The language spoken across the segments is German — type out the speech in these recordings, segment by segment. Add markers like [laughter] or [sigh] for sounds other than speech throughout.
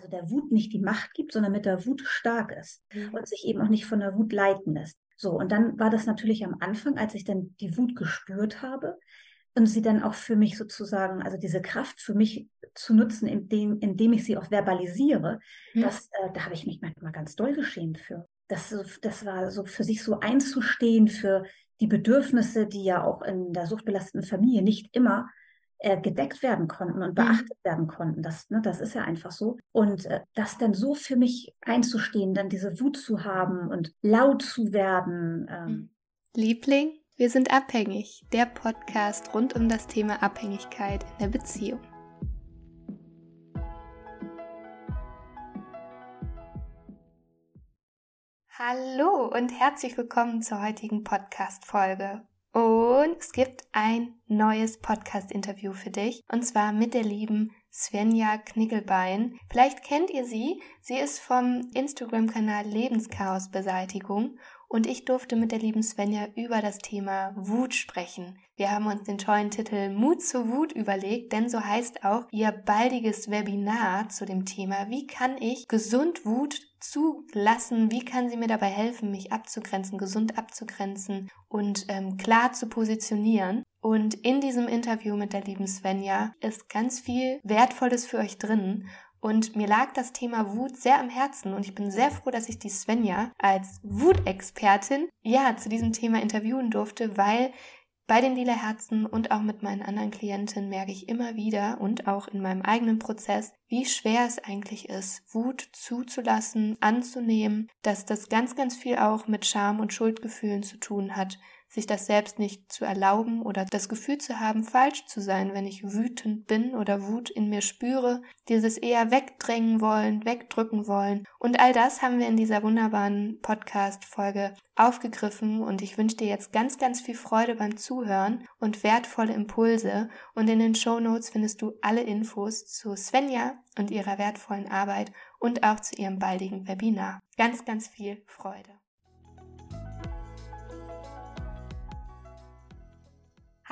also der Wut nicht die Macht gibt, sondern mit der Wut stark ist mhm. und sich eben auch nicht von der Wut leiten lässt. So, und dann war das natürlich am Anfang, als ich dann die Wut gespürt habe und sie dann auch für mich sozusagen, also diese Kraft für mich zu nutzen, indem, indem ich sie auch verbalisiere, mhm. das, äh, da habe ich mich manchmal ganz doll geschämt für. Das, das war so für sich so einzustehen für die Bedürfnisse, die ja auch in der suchtbelasteten Familie nicht immer äh, gedeckt werden konnten und mhm. beachtet mhm. werden konnten. Das, ne, das ist ja einfach so. Und äh, das dann so für mich einzustehen, dann diese Wut zu haben und laut zu werden. Ähm. Mhm. Liebling, wir sind abhängig. Der Podcast rund um das Thema Abhängigkeit in der Beziehung. Hallo und herzlich willkommen zur heutigen Podcast-Folge. Und es gibt ein neues Podcast-Interview für dich. Und zwar mit der lieben Svenja Knickelbein. Vielleicht kennt ihr sie. Sie ist vom Instagram-Kanal Lebenschaosbeseitigung. Und ich durfte mit der lieben Svenja über das Thema Wut sprechen. Wir haben uns den tollen Titel Mut zur Wut überlegt, denn so heißt auch ihr baldiges Webinar zu dem Thema, wie kann ich gesund Wut zulassen, wie kann sie mir dabei helfen, mich abzugrenzen, gesund abzugrenzen und ähm, klar zu positionieren. Und in diesem Interview mit der lieben Svenja ist ganz viel Wertvolles für euch drin. Und mir lag das Thema Wut sehr am Herzen und ich bin sehr froh, dass ich die Svenja als Wutexpertin ja zu diesem Thema interviewen durfte, weil bei den lila Herzen und auch mit meinen anderen Klientinnen merke ich immer wieder und auch in meinem eigenen Prozess, wie schwer es eigentlich ist, Wut zuzulassen, anzunehmen, dass das ganz, ganz viel auch mit Scham und Schuldgefühlen zu tun hat, sich das selbst nicht zu erlauben oder das Gefühl zu haben, falsch zu sein, wenn ich wütend bin oder Wut in mir spüre, dieses eher wegdrängen wollen, wegdrücken wollen. Und all das haben wir in dieser wunderbaren Podcast-Folge aufgegriffen und ich wünsche dir jetzt ganz, ganz viel Freude beim Zuhören und wertvolle Impulse. Und in den Show Notes findest du alle Infos zu Svenja und ihrer wertvollen Arbeit und auch zu ihrem baldigen Webinar. Ganz, ganz viel Freude.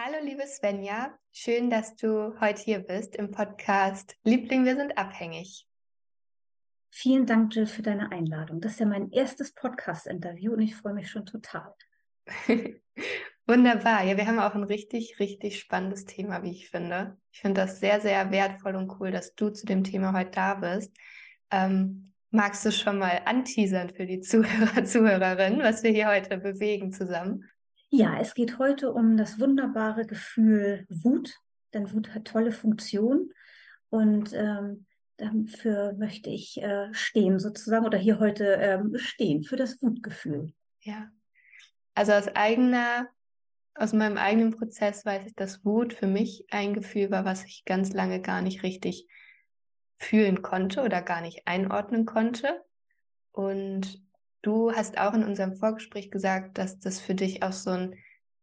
Hallo liebe Svenja, schön, dass du heute hier bist im Podcast Liebling, wir sind abhängig. Vielen Dank, Jill, für deine Einladung. Das ist ja mein erstes Podcast-Interview und ich freue mich schon total. [laughs] Wunderbar. Ja, wir haben auch ein richtig, richtig spannendes Thema, wie ich finde. Ich finde das sehr, sehr wertvoll und cool, dass du zu dem Thema heute da bist. Ähm, magst du schon mal anteasern für die Zuhörer, [laughs] Zuhörerinnen, was wir hier heute bewegen zusammen? Ja, es geht heute um das wunderbare Gefühl Wut, denn Wut hat tolle Funktionen und ähm, dafür möchte ich äh, stehen sozusagen oder hier heute ähm, stehen für das Wutgefühl. Ja, also aus eigener, aus meinem eigenen Prozess weiß ich, dass Wut für mich ein Gefühl war, was ich ganz lange gar nicht richtig fühlen konnte oder gar nicht einordnen konnte. Und Du hast auch in unserem Vorgespräch gesagt, dass das für dich auch so ein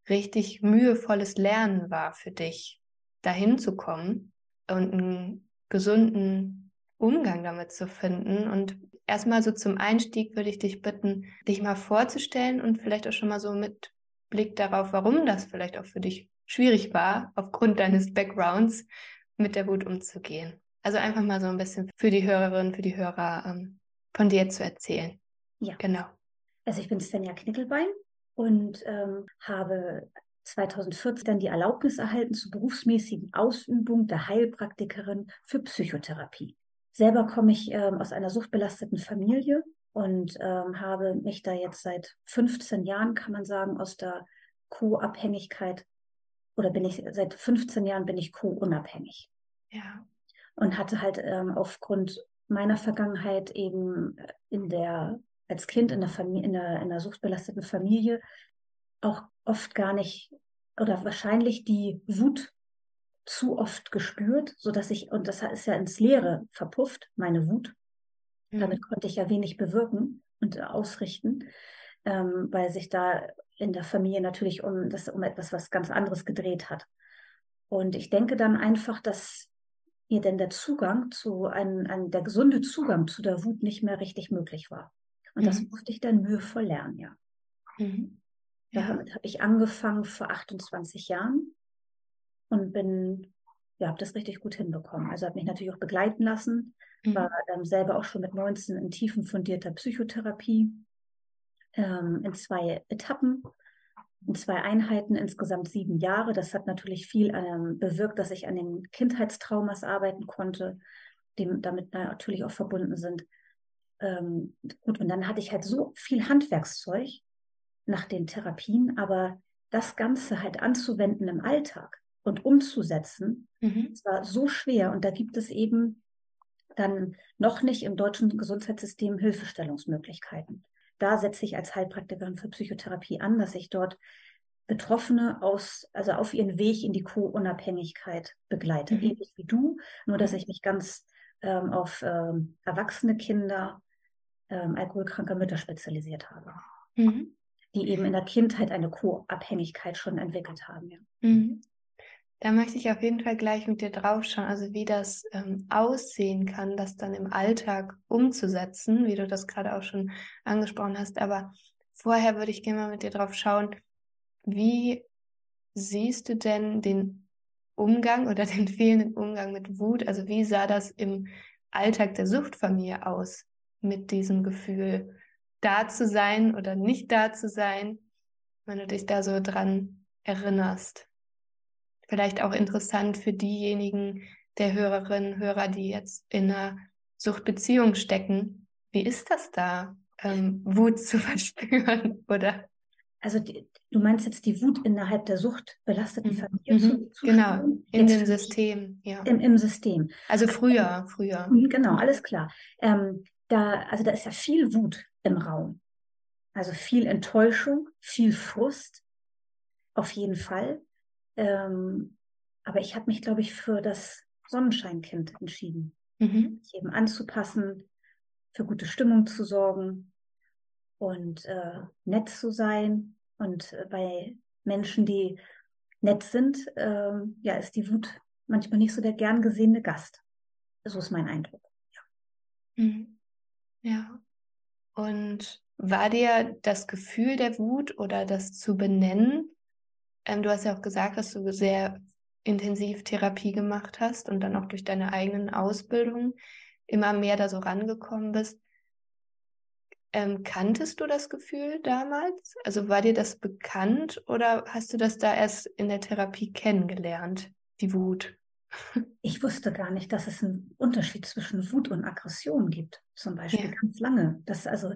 richtig mühevolles Lernen war für dich, dahin zu kommen und einen gesunden Umgang damit zu finden. Und erstmal so zum Einstieg würde ich dich bitten, dich mal vorzustellen und vielleicht auch schon mal so mit Blick darauf, warum das vielleicht auch für dich schwierig war, aufgrund deines Backgrounds mit der Wut umzugehen. Also einfach mal so ein bisschen für die Hörerinnen, für die Hörer ähm, von dir zu erzählen. Ja. Genau. Also ich bin Svenja Knickelbein und ähm, habe 2014 dann die Erlaubnis erhalten zur berufsmäßigen Ausübung der Heilpraktikerin für Psychotherapie. Selber komme ich ähm, aus einer suchtbelasteten Familie und ähm, habe mich da jetzt seit 15 Jahren, kann man sagen, aus der Co-Abhängigkeit oder bin ich seit 15 Jahren bin ich co-unabhängig. Ja. Und hatte halt ähm, aufgrund meiner Vergangenheit eben in der als Kind in der, Familie, in der, in der suchtbelasteten Familie auch oft gar nicht oder wahrscheinlich die Wut zu oft gespürt, so dass ich, und das ist ja ins Leere verpufft, meine Wut. Mhm. Damit konnte ich ja wenig bewirken und ausrichten, ähm, weil sich da in der Familie natürlich um, das, um etwas was ganz anderes gedreht hat. Und ich denke dann einfach, dass mir denn der Zugang zu einem, ein, der gesunde Zugang zu der Wut nicht mehr richtig möglich war. Und mhm. das musste ich dann mühevoll lernen, ja. Mhm. ja. Damit habe ich angefangen vor 28 Jahren und bin ja, habe das richtig gut hinbekommen. Also habe mich natürlich auch begleiten lassen, mhm. war ähm, selber auch schon mit 19 in tiefen fundierter Psychotherapie ähm, in zwei Etappen, in zwei Einheiten, insgesamt sieben Jahre. Das hat natürlich viel ähm, bewirkt, dass ich an den Kindheitstraumas arbeiten konnte, die damit natürlich auch verbunden sind. Ähm, gut, und dann hatte ich halt so viel Handwerkszeug nach den Therapien, aber das Ganze halt anzuwenden im Alltag und umzusetzen, mhm. das war so schwer. Und da gibt es eben dann noch nicht im deutschen Gesundheitssystem Hilfestellungsmöglichkeiten. Da setze ich als Heilpraktikerin für Psychotherapie an, dass ich dort Betroffene aus, also auf ihren Weg in die Co-Unabhängigkeit begleite, mhm. ähnlich wie du, nur dass mhm. ich mich ganz ähm, auf ähm, erwachsene Kinder, ähm, alkoholkranke Mütter spezialisiert habe, mhm. die eben in der Kindheit eine Co-Abhängigkeit schon entwickelt haben. Ja. Mhm. Da möchte ich auf jeden Fall gleich mit dir draufschauen, also wie das ähm, aussehen kann, das dann im Alltag umzusetzen, wie du das gerade auch schon angesprochen hast. Aber vorher würde ich gerne mal mit dir drauf schauen, wie siehst du denn den Umgang oder [laughs] den fehlenden Umgang mit Wut? Also wie sah das im Alltag der Suchtfamilie aus, mit diesem Gefühl, da zu sein oder nicht da zu sein, wenn du dich da so dran erinnerst? vielleicht auch interessant für diejenigen der Hörerinnen, Hörer, die jetzt in einer Suchtbeziehung stecken. Wie ist das da, ähm, Wut zu [laughs] verspüren, oder? Also die, du meinst jetzt die Wut innerhalb der suchtbelasteten mhm. Familie? Mhm. Zu, zu genau, in dem System, ja. Im, Im, System. Also früher, früher. Mhm, genau, alles klar. Ähm, da, also da ist ja viel Wut im Raum. Also viel Enttäuschung, viel Frust, auf jeden Fall. Ähm, aber ich habe mich, glaube ich, für das Sonnenscheinkind entschieden. Mhm. Eben anzupassen, für gute Stimmung zu sorgen und äh, nett zu sein. Und äh, bei Menschen, die nett sind, äh, ja, ist die Wut manchmal nicht so der gern gesehene Gast. So ist mein Eindruck. Ja. Mhm. Ja. Und war dir das Gefühl der Wut oder das zu benennen ähm, du hast ja auch gesagt, dass du sehr intensiv Therapie gemacht hast und dann auch durch deine eigenen Ausbildungen immer mehr da so rangekommen bist. Ähm, kanntest du das Gefühl damals? Also war dir das bekannt oder hast du das da erst in der Therapie kennengelernt, die Wut? Ich wusste gar nicht, dass es einen Unterschied zwischen Wut und Aggression gibt, zum Beispiel ja. ganz lange. Das also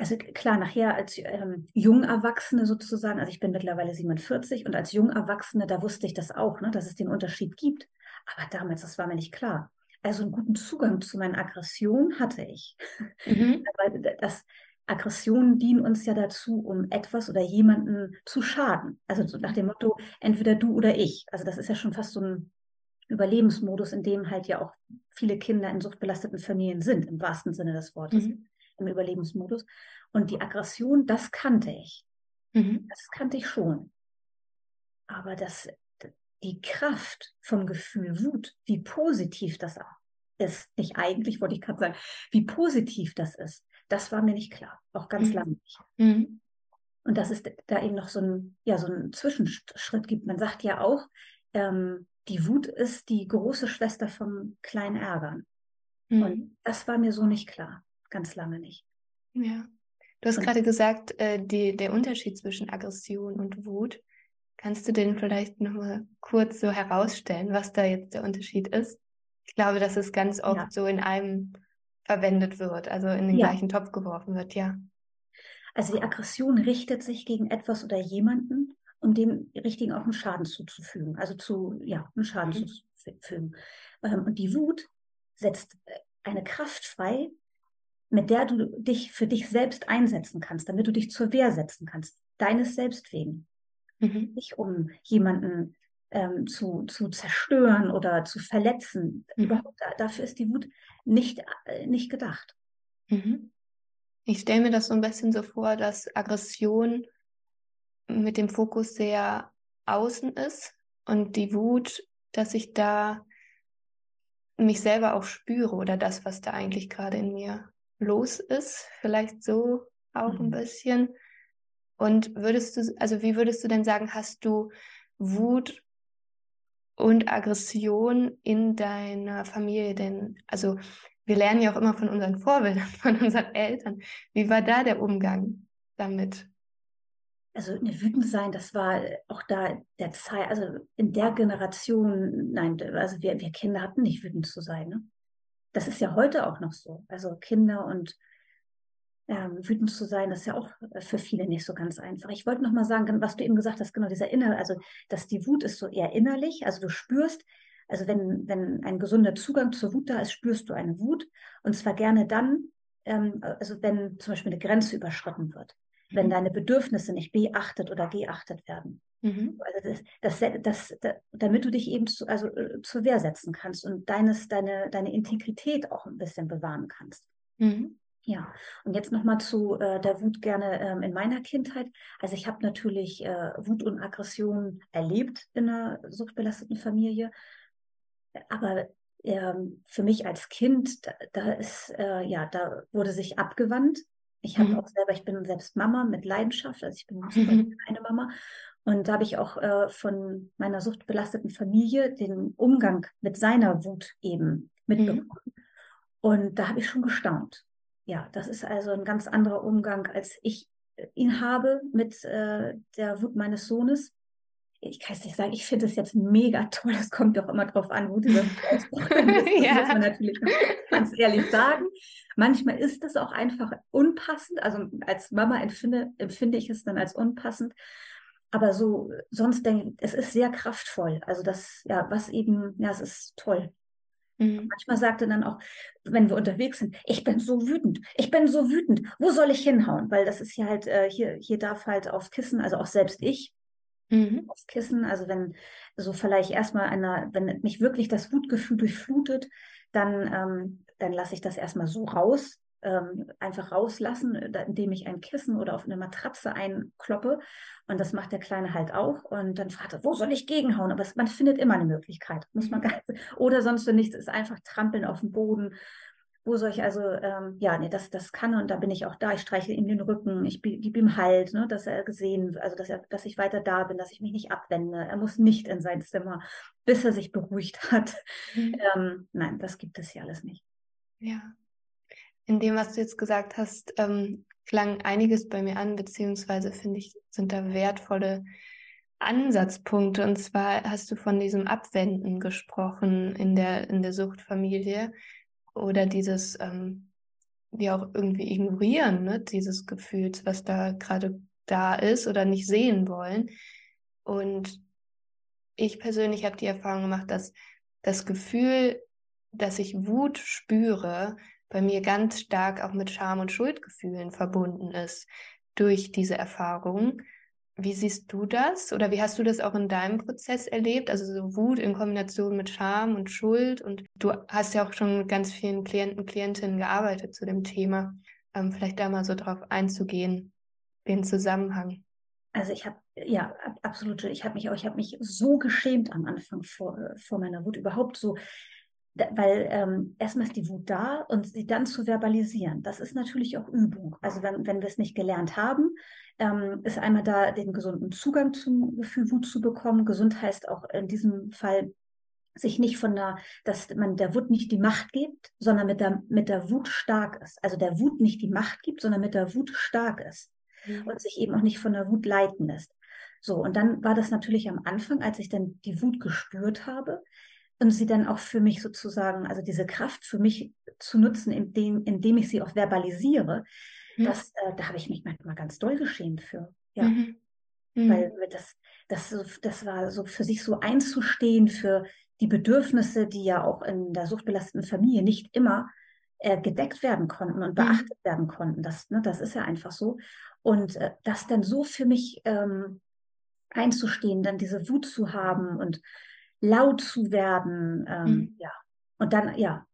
also klar, nachher als ähm, Jungerwachsene sozusagen, also ich bin mittlerweile 47 und als Jungerwachsene, da wusste ich das auch, ne, dass es den Unterschied gibt. Aber damals, das war mir nicht klar. Also einen guten Zugang zu meinen Aggressionen hatte ich. Mhm. [laughs] Aber das, Aggressionen dienen uns ja dazu, um etwas oder jemanden zu schaden. Also so nach dem Motto, entweder du oder ich. Also das ist ja schon fast so ein Überlebensmodus, in dem halt ja auch viele Kinder in suchtbelasteten Familien sind, im wahrsten Sinne des Wortes. Mhm im Überlebensmodus. Und die Aggression, das kannte ich. Mhm. Das kannte ich schon. Aber das, die Kraft vom Gefühl Wut, wie positiv das ist, nicht eigentlich, wollte ich gerade sagen, wie positiv das ist, das war mir nicht klar. Auch ganz mhm. lange nicht. Mhm. Und dass es da eben noch so ein, ja, so einen Zwischenschritt gibt. Man sagt ja auch, ähm, die Wut ist die große Schwester vom kleinen Ärgern. Mhm. Und das war mir so nicht klar ganz lange nicht. Ja. Du hast und, gerade gesagt, äh, die, der Unterschied zwischen Aggression und Wut. Kannst du den vielleicht nochmal kurz so herausstellen, was da jetzt der Unterschied ist? Ich glaube, dass es ganz oft ja. so in einem verwendet wird, also in den ja. gleichen Topf geworfen wird, ja. Also die Aggression richtet sich gegen etwas oder jemanden, um dem Richtigen auch einen Schaden zuzufügen, also zu, ja, einen Schaden mhm. zuzufügen. Ähm, und die Wut setzt äh, eine Kraft frei, mit der du dich für dich selbst einsetzen kannst, damit du dich zur Wehr setzen kannst, deines Selbst wegen. Mhm. Nicht um jemanden ähm, zu, zu zerstören oder zu verletzen. Mhm. Überhaupt, dafür ist die Wut nicht, äh, nicht gedacht. Mhm. Ich stelle mir das so ein bisschen so vor, dass Aggression mit dem Fokus sehr außen ist und die Wut, dass ich da mich selber auch spüre oder das, was da eigentlich gerade in mir los ist, vielleicht so auch mhm. ein bisschen. Und würdest du, also wie würdest du denn sagen, hast du Wut und Aggression in deiner Familie denn? Also wir lernen ja auch immer von unseren Vorbildern, [laughs] von unseren Eltern. Wie war da der Umgang damit? Also ne, wütend sein, das war auch da der Zeit, also in der Generation, nein, also wir, wir Kinder hatten nicht wütend zu sein. Ne? Das ist ja heute auch noch so. Also Kinder und ähm, wütend zu sein, das ist ja auch für viele nicht so ganz einfach. Ich wollte noch mal sagen, was du eben gesagt hast, genau dieser Inner, also dass die Wut ist so eher innerlich, also du spürst, also wenn, wenn ein gesunder Zugang zur Wut da ist, spürst du eine Wut und zwar gerne dann, ähm, also wenn zum Beispiel eine Grenze überschritten wird, wenn mhm. deine Bedürfnisse nicht beachtet oder geachtet werden. Mhm. Also das, das, das, das, damit du dich eben zu, also, äh, zur Wehr setzen kannst und deines, deine, deine Integrität auch ein bisschen bewahren kannst. Mhm. Ja, und jetzt nochmal zu äh, der Wut gerne ähm, in meiner Kindheit. Also ich habe natürlich äh, Wut und Aggression erlebt in einer suchtbelasteten Familie. Aber ähm, für mich als Kind, da, da ist, äh, ja, da wurde sich abgewandt. Ich habe mhm. auch selber, ich bin selbst Mama mit Leidenschaft, also ich bin [laughs] mhm. eine Mama. Und da habe ich auch äh, von meiner suchtbelasteten Familie den Umgang mit seiner Wut eben mitbekommen. Mhm. Und da habe ich schon gestaunt. Ja, das ist also ein ganz anderer Umgang, als ich äh, ihn habe mit äh, der Wut meines Sohnes ich kann es nicht sagen, ich finde es jetzt mega toll. Das kommt doch immer drauf an, wo dieser Ausdruck ist. ja. muss man natürlich [laughs] ganz ehrlich sagen. Manchmal ist es auch einfach unpassend. Also als Mama empfinde, empfinde ich es dann als unpassend. Aber so, sonst denke ich, es ist sehr kraftvoll. Also das, ja, was eben, ja, es ist toll. Mhm. Manchmal sagt er dann auch, wenn wir unterwegs sind, ich bin so wütend, ich bin so wütend, wo soll ich hinhauen? Weil das ist ja halt, äh, hier, hier darf halt auf Kissen, also auch selbst ich, mhm. aufs Kissen. Also wenn so vielleicht erstmal einer, wenn mich wirklich das Wutgefühl durchflutet, dann, ähm, dann lasse ich das erstmal so raus, ähm, einfach rauslassen, indem ich ein Kissen oder auf eine Matratze einkloppe. Und das macht der Kleine halt auch. Und dann fragt er, wo soll ich gegenhauen? Aber man findet immer eine Möglichkeit. Muss man mhm. gar nicht, oder sonst wenn nichts ist, einfach trampeln auf dem Boden wo soll ich also, ähm, ja, nee, das, das kann und da bin ich auch da. Ich streiche ihm den Rücken, ich gebe ihm Halt, ne, dass er gesehen, also dass er, dass ich weiter da bin, dass ich mich nicht abwende. Er muss nicht in sein Zimmer, bis er sich beruhigt hat. Mhm. Ähm, nein, das gibt es hier alles nicht. Ja. In dem, was du jetzt gesagt hast, ähm, klang einiges bei mir an, beziehungsweise finde ich, sind da wertvolle Ansatzpunkte. Und zwar hast du von diesem Abwenden gesprochen in der, in der Suchtfamilie oder dieses, ähm, ja auch irgendwie ignorieren, ne, dieses Gefühls, was da gerade da ist oder nicht sehen wollen. Und ich persönlich habe die Erfahrung gemacht, dass das Gefühl, dass ich Wut spüre, bei mir ganz stark auch mit Scham und Schuldgefühlen verbunden ist durch diese Erfahrung. Wie siehst du das oder wie hast du das auch in deinem Prozess erlebt? Also so Wut in Kombination mit Scham und Schuld. Und du hast ja auch schon mit ganz vielen Klienten, Klientinnen gearbeitet zu dem Thema. Ähm, vielleicht da mal so drauf einzugehen, den Zusammenhang. Also ich habe ja absolut, ich habe mich auch, ich habe mich so geschämt am Anfang vor, vor meiner Wut überhaupt so weil ähm, erstmal ist die Wut da und sie dann zu verbalisieren, das ist natürlich auch Übung. Also wenn, wenn wir es nicht gelernt haben, ähm, ist einmal da den gesunden Zugang zum Gefühl Wut zu bekommen. Gesund heißt auch in diesem Fall sich nicht von der, dass man der Wut nicht die Macht gibt, sondern mit der, mit der Wut stark ist. Also der Wut nicht die Macht gibt, sondern mit der Wut stark ist mhm. und sich eben auch nicht von der Wut leiten lässt. So, und dann war das natürlich am Anfang, als ich dann die Wut gespürt habe, und sie dann auch für mich sozusagen, also diese Kraft für mich zu nutzen, indem, indem ich sie auch verbalisiere, mhm. das, äh, da habe ich mich manchmal ganz doll geschämt für. Ja. Mhm. Mhm. Weil das, das, das war so für sich so einzustehen für die Bedürfnisse, die ja auch in der suchtbelasteten Familie nicht immer äh, gedeckt werden konnten und mhm. beachtet werden konnten. Das, ne, das ist ja einfach so. Und äh, das dann so für mich ähm, einzustehen, dann diese Wut zu haben und laut zu werden. Ähm, mhm. Ja. Und dann, ja,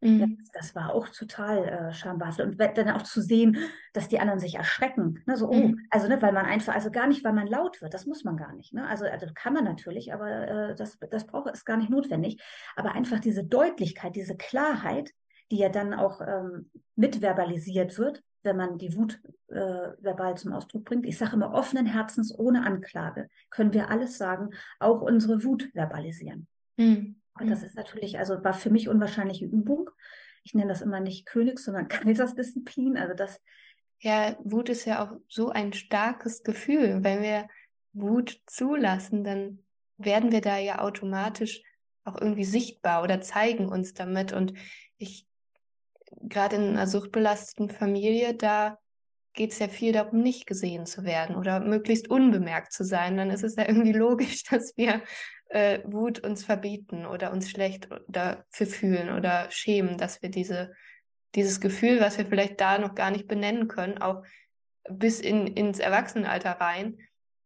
mhm. ja das, war auch total äh, schambehaft. Und dann auch zu sehen, dass die anderen sich erschrecken. Ne? So, oh, mhm. also, ne, weil man einfach, also gar nicht, weil man laut wird, das muss man gar nicht. Ne? Also, also kann man natürlich, aber äh, das, das braucht ist gar nicht notwendig. Aber einfach diese Deutlichkeit, diese Klarheit, die ja dann auch ähm, mitverbalisiert wird, wenn man die Wut äh, verbal zum Ausdruck bringt. Ich sage immer offenen Herzens, ohne Anklage, können wir alles sagen, auch unsere Wut verbalisieren. Mhm. Und das ist natürlich, also war für mich unwahrscheinliche Übung. Ich nenne das immer nicht Königs, sondern [laughs] Kaisersdisziplin. Also das. Ja, Wut ist ja auch so ein starkes Gefühl. Wenn wir Wut zulassen, dann werden wir da ja automatisch auch irgendwie sichtbar oder zeigen uns damit. Und ich, gerade in einer suchtbelasteten Familie, da geht es ja viel darum, nicht gesehen zu werden oder möglichst unbemerkt zu sein. Dann ist es ja [laughs] irgendwie logisch, dass wir äh, Wut uns verbieten oder uns schlecht dafür fühlen oder schämen, dass wir diese, dieses Gefühl, was wir vielleicht da noch gar nicht benennen können, auch bis in, ins Erwachsenenalter rein,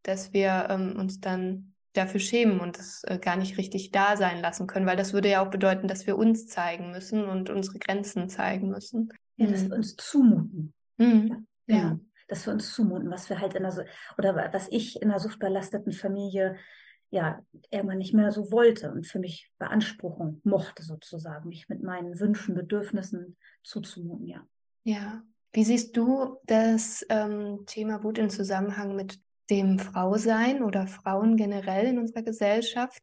dass wir ähm, uns dann dafür schämen und es äh, gar nicht richtig da sein lassen können, weil das würde ja auch bedeuten, dass wir uns zeigen müssen und unsere Grenzen zeigen müssen. Ja, dass wir uns zumuten. Mhm. Ja. ja. Genau. Dass wir uns zumuten, was wir halt in der, oder was ich in einer suchtbelasteten Familie ja irgendwann nicht mehr so wollte und für mich beanspruchen mochte, sozusagen, mich mit meinen Wünschen, Bedürfnissen zuzumuten, ja. Ja. Wie siehst du das ähm, Thema Wut in Zusammenhang mit dem Frausein oder Frauen generell in unserer Gesellschaft?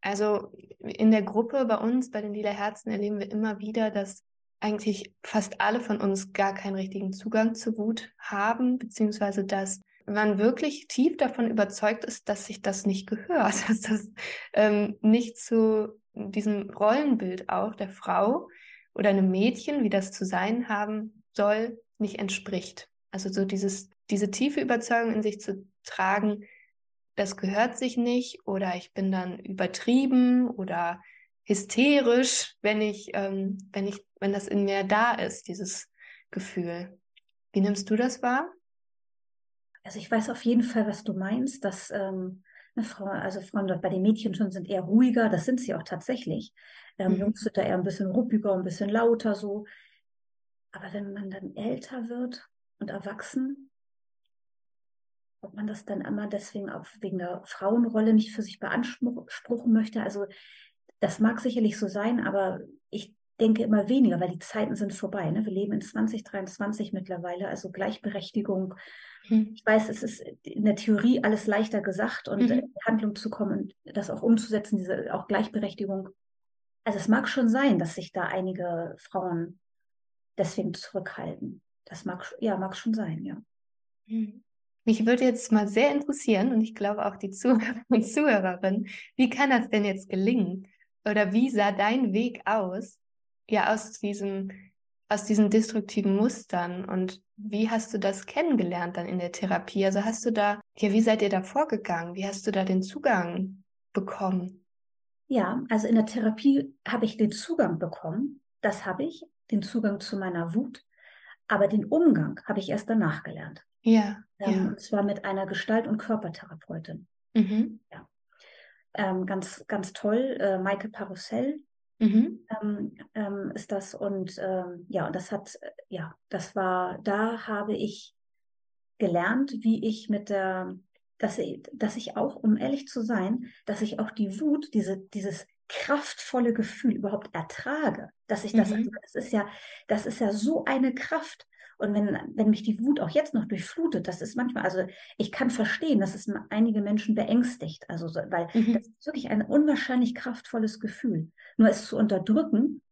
Also in der Gruppe bei uns, bei den Lila Herzen, erleben wir immer wieder, dass eigentlich fast alle von uns gar keinen richtigen Zugang zu Wut haben, beziehungsweise dass man wirklich tief davon überzeugt ist, dass sich das nicht gehört, [laughs] dass das ähm, nicht zu diesem Rollenbild auch der Frau oder einem Mädchen, wie das zu sein haben soll, nicht entspricht. Also so dieses, diese tiefe Überzeugung in sich zu tragen, das gehört sich nicht oder ich bin dann übertrieben oder hysterisch, wenn ich, ähm, wenn ich, wenn das in mir da ist, dieses Gefühl. Wie nimmst du das wahr? Also ich weiß auf jeden Fall, was du meinst, dass ähm, eine Frau, also Frauen dort bei den Mädchen schon sind eher ruhiger, das sind sie auch tatsächlich. Ähm, mhm. Jungs sind da eher ein bisschen ruppiger, ein bisschen lauter so. Aber wenn man dann älter wird und erwachsen, ob man das dann immer deswegen auch wegen der Frauenrolle nicht für sich beanspruchen möchte, also das mag sicherlich so sein, aber ich denke immer weniger, weil die Zeiten sind vorbei. Ne? Wir leben in 2023 mittlerweile, also Gleichberechtigung. Mhm. Ich weiß, es ist in der Theorie alles leichter gesagt und mhm. in Handlung zu kommen und das auch umzusetzen, diese auch Gleichberechtigung. Also es mag schon sein, dass sich da einige Frauen deswegen zurückhalten. Das mag, ja, mag schon sein, ja. Mhm. Mich würde jetzt mal sehr interessieren und ich glaube auch die Zuhörer und Zuhörerinnen, wie kann das denn jetzt gelingen? Oder wie sah dein Weg aus, ja aus diesem aus diesen destruktiven Mustern und wie hast du das kennengelernt dann in der Therapie? Also hast du da, ja, wie seid ihr da vorgegangen? Wie hast du da den Zugang bekommen? Ja, also in der Therapie habe ich den Zugang bekommen. Das habe ich, den Zugang zu meiner Wut. Aber den Umgang habe ich erst danach gelernt. Ja. Ähm, ja. Und zwar mit einer Gestalt- und Körpertherapeutin. Mhm. Ja. Ähm, ganz, ganz toll. Äh, Maike Parussell Mhm. Ähm, ähm, ist das und ähm, ja, und das hat, äh, ja, das war, da habe ich gelernt, wie ich mit der, dass ich, dass ich auch, um ehrlich zu sein, dass ich auch die Wut, diese, dieses kraftvolle Gefühl überhaupt ertrage, dass ich das, mhm. also das ist ja, das ist ja so eine Kraft. Und wenn, wenn mich die Wut auch jetzt noch durchflutet, das ist manchmal, also ich kann verstehen, dass es einige Menschen beängstigt. Also, weil mhm. das ist wirklich ein unwahrscheinlich kraftvolles Gefühl. Nur es zu unterdrücken,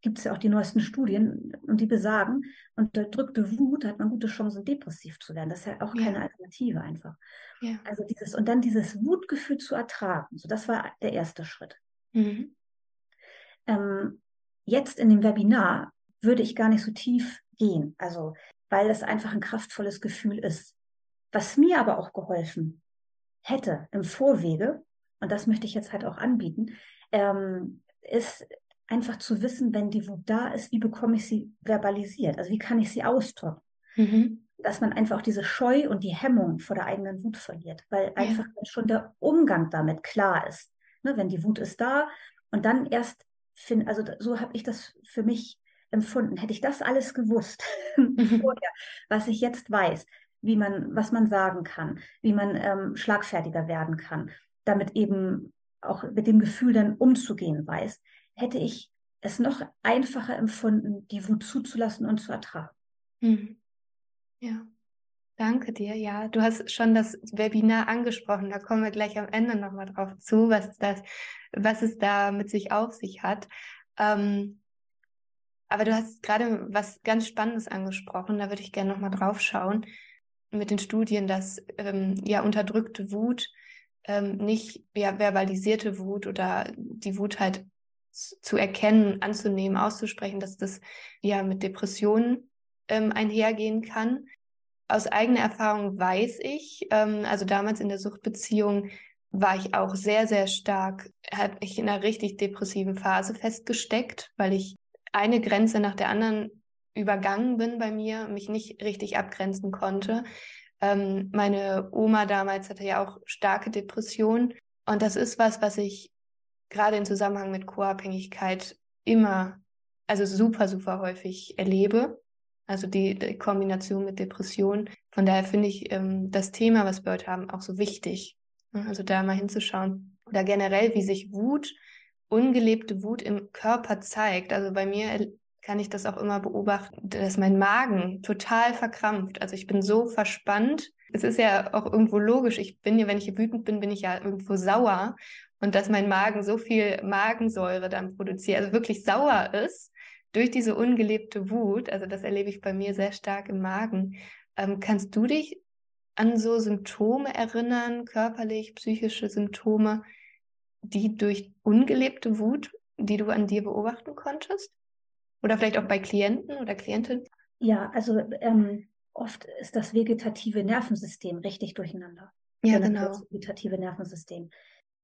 gibt es ja auch die neuesten Studien und die besagen, unterdrückte Wut hat man gute Chancen, depressiv zu werden. Das ist ja auch keine ja. Alternative einfach. Ja. Also dieses, und dann dieses Wutgefühl zu ertragen. So, das war der erste Schritt. Mhm. Ähm, jetzt in dem Webinar würde ich gar nicht so tief gehen. Also, weil es einfach ein kraftvolles Gefühl ist. Was mir aber auch geholfen hätte im Vorwege, und das möchte ich jetzt halt auch anbieten, ähm, ist einfach zu wissen, wenn die Wut da ist, wie bekomme ich sie verbalisiert? Also wie kann ich sie ausdrücken? Mhm. Dass man einfach diese Scheu und die Hemmung vor der eigenen Wut verliert, weil ja. einfach schon der Umgang damit klar ist. Ne, wenn die Wut ist da und dann erst finde, also so habe ich das für mich empfunden. Hätte ich das alles gewusst [laughs] mhm. vorher, was ich jetzt weiß, wie man, was man sagen kann, wie man ähm, schlagfertiger werden kann, damit eben auch mit dem Gefühl dann umzugehen weiß, hätte ich es noch einfacher empfunden, die Wut zuzulassen und zu ertragen. Mhm. Ja. Danke dir. Ja, du hast schon das Webinar angesprochen. Da kommen wir gleich am Ende nochmal drauf zu, was das, was es da mit sich auf sich hat. Ähm, aber du hast gerade was ganz Spannendes angesprochen. Da würde ich gerne nochmal drauf schauen mit den Studien, dass ähm, ja unterdrückte Wut ähm, nicht ja verbalisierte Wut oder die Wut halt zu erkennen, anzunehmen, auszusprechen, dass das ja mit Depressionen ähm, einhergehen kann aus eigener Erfahrung weiß ich, ähm, also damals in der Suchtbeziehung war ich auch sehr, sehr stark, habe ich in einer richtig depressiven Phase festgesteckt, weil ich eine Grenze nach der anderen übergangen bin bei mir, mich nicht richtig abgrenzen konnte. Ähm, meine Oma damals hatte ja auch starke Depressionen und das ist was, was ich gerade in Zusammenhang mit Co-Abhängigkeit immer, also super, super häufig erlebe. Also die, die Kombination mit Depression. Von daher finde ich ähm, das Thema, was wir heute haben, auch so wichtig. Also da mal hinzuschauen. Oder generell, wie sich Wut, ungelebte Wut im Körper zeigt. Also bei mir kann ich das auch immer beobachten, dass mein Magen total verkrampft. Also ich bin so verspannt. Es ist ja auch irgendwo logisch. Ich bin ja, wenn ich wütend bin, bin ich ja irgendwo sauer. Und dass mein Magen so viel Magensäure dann produziert, also wirklich sauer ist, durch diese ungelebte Wut, also das erlebe ich bei mir sehr stark im Magen, ähm, kannst du dich an so Symptome erinnern, körperlich, psychische Symptome, die durch ungelebte Wut, die du an dir beobachten konntest? Oder vielleicht auch bei Klienten oder Klientinnen? Ja, also ähm, oft ist das vegetative Nervensystem richtig durcheinander. Ja, genau. Das vegetative Nervensystem.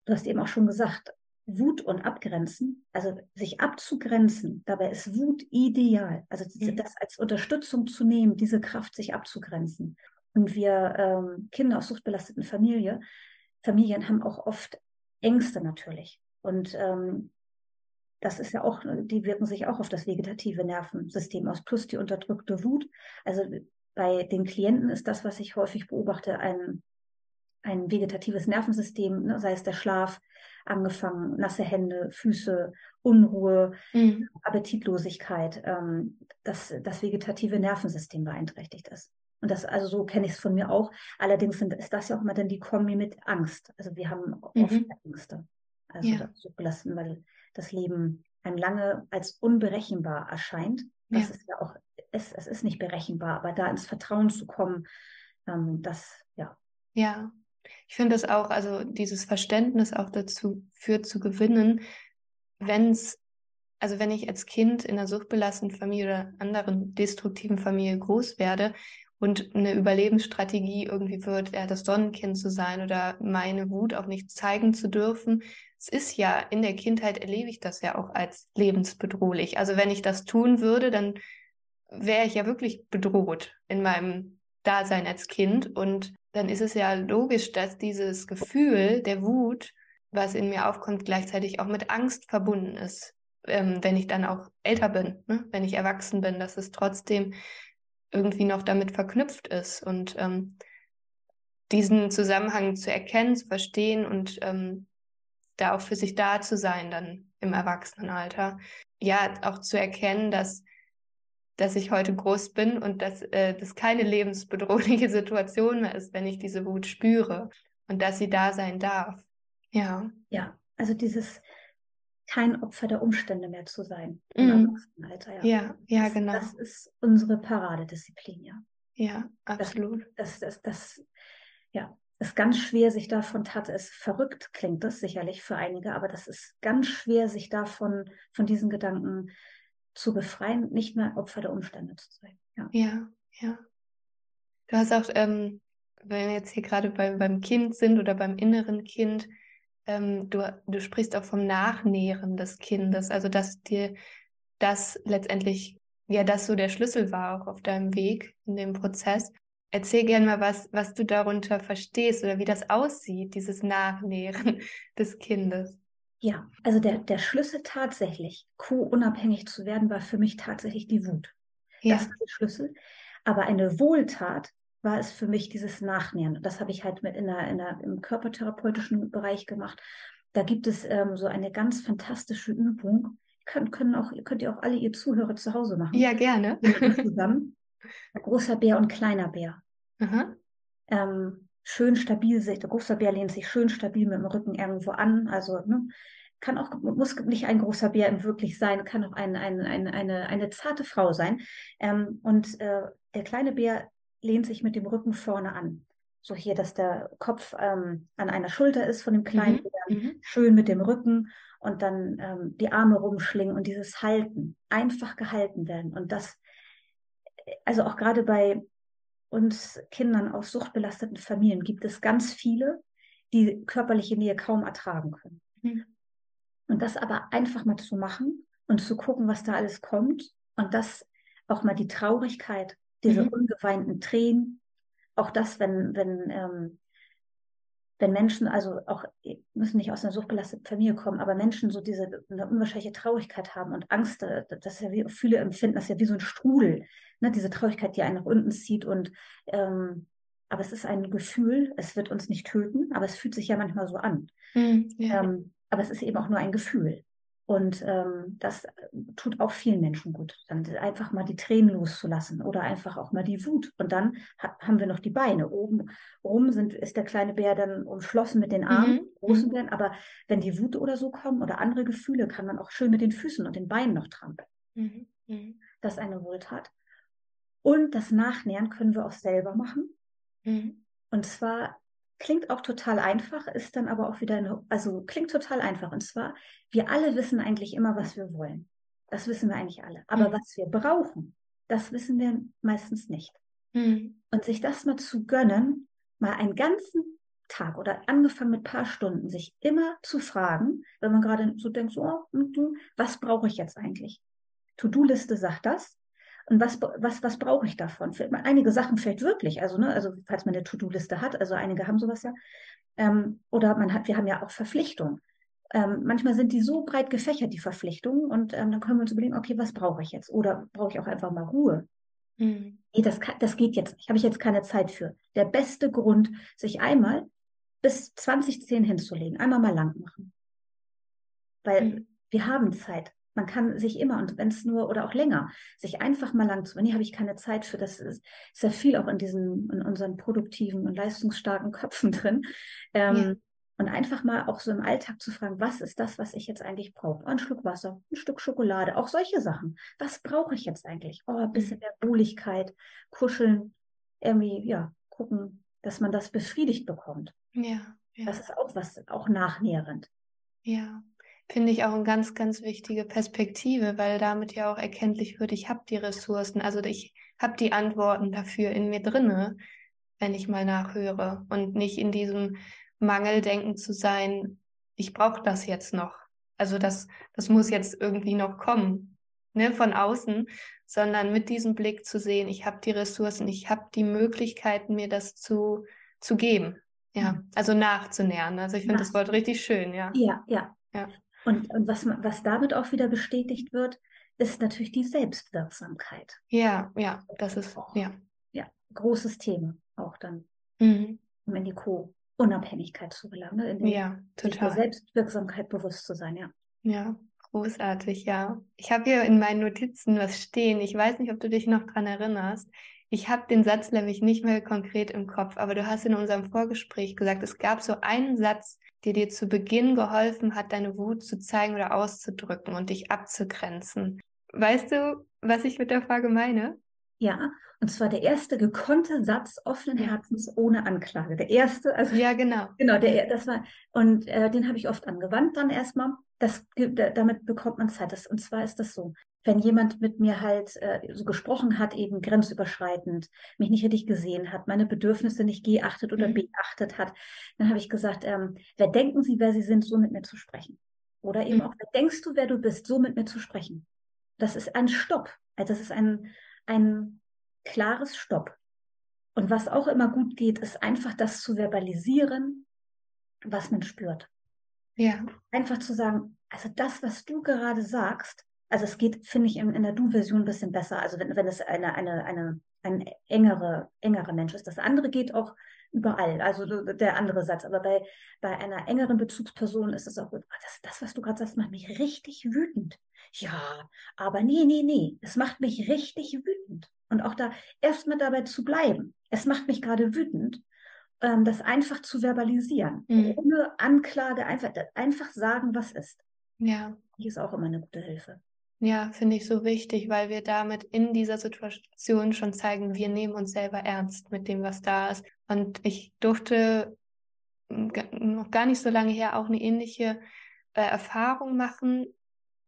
Du hast eben auch schon gesagt, Wut und Abgrenzen, also sich abzugrenzen, dabei ist Wut ideal. Also mhm. das als Unterstützung zu nehmen, diese Kraft, sich abzugrenzen. Und wir ähm, Kinder aus suchtbelasteten Familie, Familien haben auch oft Ängste natürlich. Und ähm, das ist ja auch, die wirken sich auch auf das vegetative Nervensystem aus, plus die unterdrückte Wut. Also bei den Klienten ist das, was ich häufig beobachte, ein, ein vegetatives Nervensystem, ne, sei es der Schlaf, angefangen, nasse Hände, Füße, Unruhe, mhm. Appetitlosigkeit, ähm, dass das vegetative Nervensystem beeinträchtigt ist. Und das, also so kenne ich es von mir auch. Allerdings sind, ist das ja auch immer dann die Kombi mit Angst. Also wir haben oft mhm. Ängste. Also ja. das so belasten, weil das Leben einem lange als unberechenbar erscheint. Das ja. ist ja auch, es, es ist nicht berechenbar, aber da ins Vertrauen zu kommen, ähm, das, ja. Ja, ich finde das auch, also dieses Verständnis auch dazu führt zu gewinnen, wenn es, also wenn ich als Kind in einer suchtbelasteten Familie oder anderen destruktiven Familie groß werde und eine Überlebensstrategie irgendwie wird, ja, das Sonnenkind zu sein oder meine Wut auch nicht zeigen zu dürfen. Es ist ja, in der Kindheit erlebe ich das ja auch als lebensbedrohlich. Also wenn ich das tun würde, dann wäre ich ja wirklich bedroht in meinem Dasein als Kind und dann ist es ja logisch, dass dieses Gefühl der Wut, was in mir aufkommt, gleichzeitig auch mit Angst verbunden ist, ähm, wenn ich dann auch älter bin, ne? wenn ich erwachsen bin, dass es trotzdem irgendwie noch damit verknüpft ist und ähm, diesen Zusammenhang zu erkennen, zu verstehen und ähm, da auch für sich da zu sein dann im Erwachsenenalter. Ja, auch zu erkennen, dass dass ich heute groß bin und dass äh, das keine lebensbedrohliche [laughs] Situation mehr ist, wenn ich diese Wut spüre und dass sie da sein darf. Ja. Ja, also dieses kein Opfer der Umstände mehr zu sein mm. Erwachsenenalter. Ja, ja, ja das, genau. Das ist unsere Paradedisziplin, ja. Ja, absolut. Das, das, das, das ja, ist ganz schwer, sich davon tat es verrückt, klingt das sicherlich für einige, aber das ist ganz schwer, sich davon, von diesen Gedanken zu befreien, nicht mehr Opfer der Umstände zu sein. Ja, ja. ja. Du hast auch, ähm, wenn wir jetzt hier gerade beim, beim Kind sind oder beim inneren Kind, ähm, du, du sprichst auch vom Nachnähren des Kindes, also dass dir das letztendlich, ja, das so der Schlüssel war auch auf deinem Weg in dem Prozess. Erzähl gerne mal was, was du darunter verstehst oder wie das aussieht, dieses Nachnähren [laughs] des Kindes. Ja, also der, der Schlüssel tatsächlich, co-unabhängig zu werden, war für mich tatsächlich die Wut. Ja. Das war der Schlüssel. Aber eine Wohltat war es für mich dieses Nachnähern. Das habe ich halt mit in der, in der, im körpertherapeutischen Bereich gemacht. Da gibt es ähm, so eine ganz fantastische Übung, Können, können auch, könnt ihr auch alle ihr Zuhörer zu Hause machen. Ja, gerne. Zusammen. Großer Bär und kleiner Bär. Ähm, schön stabil sich, der große Bär lehnt sich schön stabil mit dem Rücken irgendwo an. Also ne, kann auch, muss nicht ein großer Bär wirklich sein, kann auch ein, ein, ein, eine, eine zarte Frau sein. Ähm, und äh, der kleine Bär lehnt sich mit dem Rücken vorne an. So hier, dass der Kopf ähm, an einer Schulter ist von dem kleinen mhm. Bären, mhm. schön mit dem Rücken und dann ähm, die Arme rumschlingen und dieses Halten, einfach gehalten werden. Und das, also auch gerade bei uns Kindern aus suchtbelasteten Familien gibt es ganz viele, die körperliche Nähe kaum ertragen können. Mhm. Und das aber einfach mal zu machen und zu gucken, was da alles kommt und das auch mal die Traurigkeit, diese mhm. ungeweinten Tränen, auch das, wenn, wenn, ähm, wenn Menschen, also auch müssen nicht aus einer suchtbelasteten Familie kommen, aber Menschen so diese eine unwahrscheinliche Traurigkeit haben und Angst, äh, das ist ja wie viele empfinden, das ist ja wie so ein Strudel, ne? diese Traurigkeit, die einen nach unten zieht und ähm, aber es ist ein Gefühl, es wird uns nicht töten, aber es fühlt sich ja manchmal so an. Mhm, ähm, aber es ist eben auch nur ein Gefühl. Und ähm, das tut auch vielen Menschen gut, dann einfach mal die Tränen loszulassen oder einfach auch mal die Wut. Und dann ha haben wir noch die Beine. Oben rum sind, ist der kleine Bär dann umschlossen mit den Armen, mhm. großen mhm. Bären. Aber wenn die Wut oder so kommen oder andere Gefühle, kann man auch schön mit den Füßen und den Beinen noch trampeln. Mhm. Mhm. Das ist eine Wohltat. Und das Nachnähern können wir auch selber machen. Mhm. Und zwar Klingt auch total einfach, ist dann aber auch wieder, eine, also klingt total einfach. Und zwar, wir alle wissen eigentlich immer, was wir wollen. Das wissen wir eigentlich alle. Aber mhm. was wir brauchen, das wissen wir meistens nicht. Mhm. Und sich das mal zu gönnen, mal einen ganzen Tag oder angefangen mit ein paar Stunden, sich immer zu fragen, wenn man gerade so denkt, so, oh, was brauche ich jetzt eigentlich? To-Do-Liste sagt das. Und was, was, was brauche ich davon? Einige Sachen vielleicht wirklich, also, ne, also falls man eine To-Do-Liste hat, also einige haben sowas ja. Ähm, oder man hat, wir haben ja auch Verpflichtungen. Ähm, manchmal sind die so breit gefächert, die Verpflichtungen, und ähm, dann können wir uns überlegen, okay, was brauche ich jetzt? Oder brauche ich auch einfach mal Ruhe? Mhm. Nee, das, kann, das geht jetzt nicht. Habe ich jetzt keine Zeit für. Der beste Grund, sich einmal bis 2010 hinzulegen, einmal mal lang machen. Weil mhm. wir haben Zeit. Man kann sich immer, und wenn es nur oder auch länger, sich einfach mal lang zu, nee, habe ich keine Zeit für, das ist, ist ja viel auch in diesen, in unseren produktiven und leistungsstarken Köpfen [laughs] drin. Ähm, ja. Und einfach mal auch so im Alltag zu fragen, was ist das, was ich jetzt eigentlich brauche? Ein Schluck Wasser, ein Stück Schokolade, auch solche Sachen. Was brauche ich jetzt eigentlich? Oh, ein bisschen mhm. mehr Wohligkeit, kuscheln, irgendwie, ja, gucken, dass man das befriedigt bekommt. Ja, ja. Das ist auch was, auch nachnährend. Ja, finde ich auch eine ganz, ganz wichtige Perspektive, weil damit ja auch erkenntlich wird, ich habe die Ressourcen, also ich habe die Antworten dafür in mir drinne, wenn ich mal nachhöre und nicht in diesem Mangeldenken zu sein, ich brauche das jetzt noch. Also das, das muss jetzt irgendwie noch kommen, ne, von außen, sondern mit diesem Blick zu sehen, ich habe die Ressourcen, ich habe die Möglichkeiten, mir das zu, zu geben. Ja, mhm. also nachzunähern. Also ich finde das Wort richtig schön, ja. Ja, ja. ja. Und, und was, was damit auch wieder bestätigt wird, ist natürlich die Selbstwirksamkeit. Ja, ja, das ist, ja. Ja, großes Thema auch dann, mhm. um in die Co-Unabhängigkeit zu gelangen, ne? in den, ja, total. der Selbstwirksamkeit bewusst zu sein, ja. Ja, großartig, ja. Ich habe hier in meinen Notizen was stehen. Ich weiß nicht, ob du dich noch dran erinnerst. Ich habe den Satz nämlich nicht mehr konkret im Kopf, aber du hast in unserem Vorgespräch gesagt, es gab so einen Satz, der dir zu Beginn geholfen hat, deine Wut zu zeigen oder auszudrücken und dich abzugrenzen. Weißt du, was ich mit der Frage meine? Ja, und zwar der erste gekonnte Satz offenen Herzens ohne Anklage. Der erste, also ja genau, genau, der, das war und äh, den habe ich oft angewandt dann erstmal. Das, damit bekommt man Zeit. Das, und zwar ist das so: wenn jemand mit mir halt äh, so gesprochen hat, eben grenzüberschreitend, mich nicht richtig gesehen hat, meine Bedürfnisse nicht geachtet oder mhm. beachtet hat, dann habe ich gesagt, ähm, wer denken Sie, wer Sie sind, so mit mir zu sprechen? Oder eben mhm. auch, wer denkst du, wer du bist, so mit mir zu sprechen? Das ist ein Stopp. Also das ist ein, ein klares Stopp. Und was auch immer gut geht, ist einfach das zu verbalisieren, was man spürt. Ja. Einfach zu sagen, also das, was du gerade sagst, Also es geht, finde ich, in, in der Du-Version ein bisschen besser. Also wenn, wenn es eine, eine, eine, ein engere, engerer Mensch ist. Das andere geht auch überall, also der andere Satz. Aber bei, bei einer engeren Bezugsperson ist es auch gut. Das, das was du gerade sagst, macht mich richtig wütend. Ja, aber nee, nee, nee, es macht mich richtig wütend. Und auch da erstmal dabei zu bleiben. Es macht mich gerade wütend, ähm, das einfach zu verbalisieren. Mhm. Ohne Anklage, einfach, einfach sagen, was ist. Ja. Die ist auch immer eine gute Hilfe. Ja, finde ich so wichtig, weil wir damit in dieser Situation schon zeigen, wir nehmen uns selber ernst mit dem, was da ist. Und ich durfte noch gar nicht so lange her auch eine ähnliche äh, Erfahrung machen.